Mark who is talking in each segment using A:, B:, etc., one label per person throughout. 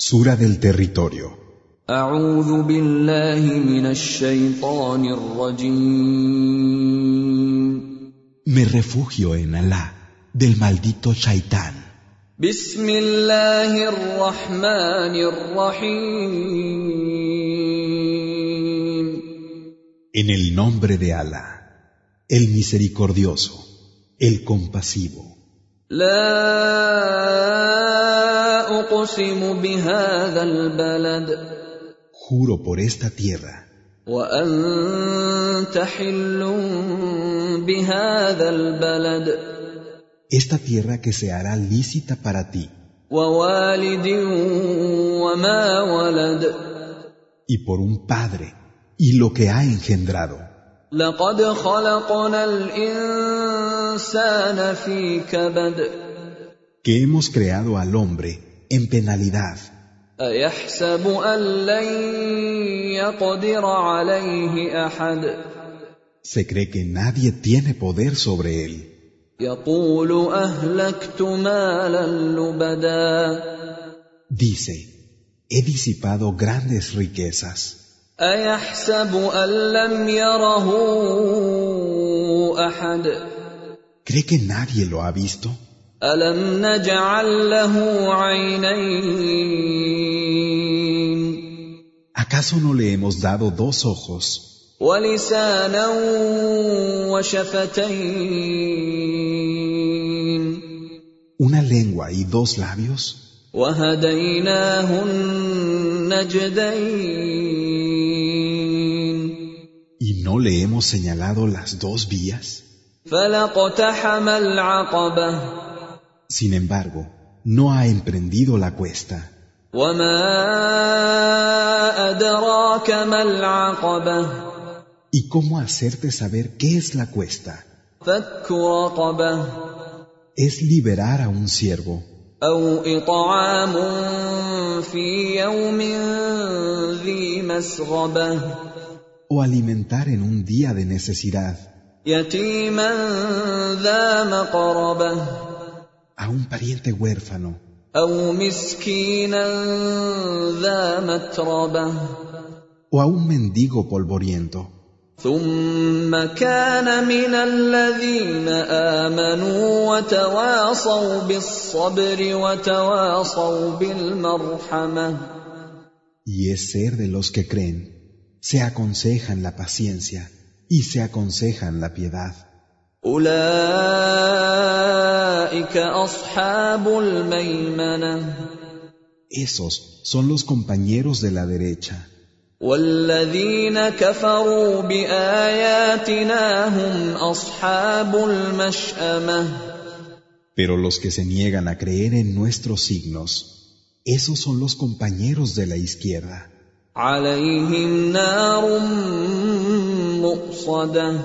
A: Sura del Territorio. Me refugio en Alá del maldito Shaitán. En el nombre de Alá, el misericordioso, el compasivo. Juro por esta tierra. Esta tierra que se hará lícita para ti. Y por un padre y lo que ha engendrado. Que hemos creado al hombre en penalidad. Se cree que nadie tiene poder sobre él. Dice, he disipado grandes riquezas. ¿Cree que nadie lo ha visto?
B: ألم نجعل له عينين
A: ¿Acaso no le hemos dado dos ojos
B: ولسانا وشفتين
A: una lengua y dos labios?
B: وهديناه النجدين
A: ¿Y no le hemos señalado las dos vías?
B: فلاقتحم العقبه
A: Sin embargo, no ha emprendido la cuesta. ¿Y cómo hacerte saber qué es la cuesta? Es liberar a un siervo. O alimentar en un día de necesidad a un pariente huérfano
B: او مسكينا ذا متربه
A: o a un mendigo polvoriento.
B: ثم كان من الذين امنوا وتواصوا بالصبر وتواصوا بالمرحمه
A: Y es ser de los que creen, se aconsejan la paciencia y se aconsejan la piedad.
B: اولئك اصحاب الميمنه
A: Esos son los compañeros de la derecha.
B: والذين كفروا باياتنا هم اصحاب المشامه
A: Pero los que se niegan a creer en nuestros signos, esos son los compañeros de la izquierda.
B: عليهم نار مؤصده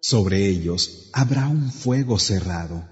A: Sobre ellos habrá un fuego cerrado.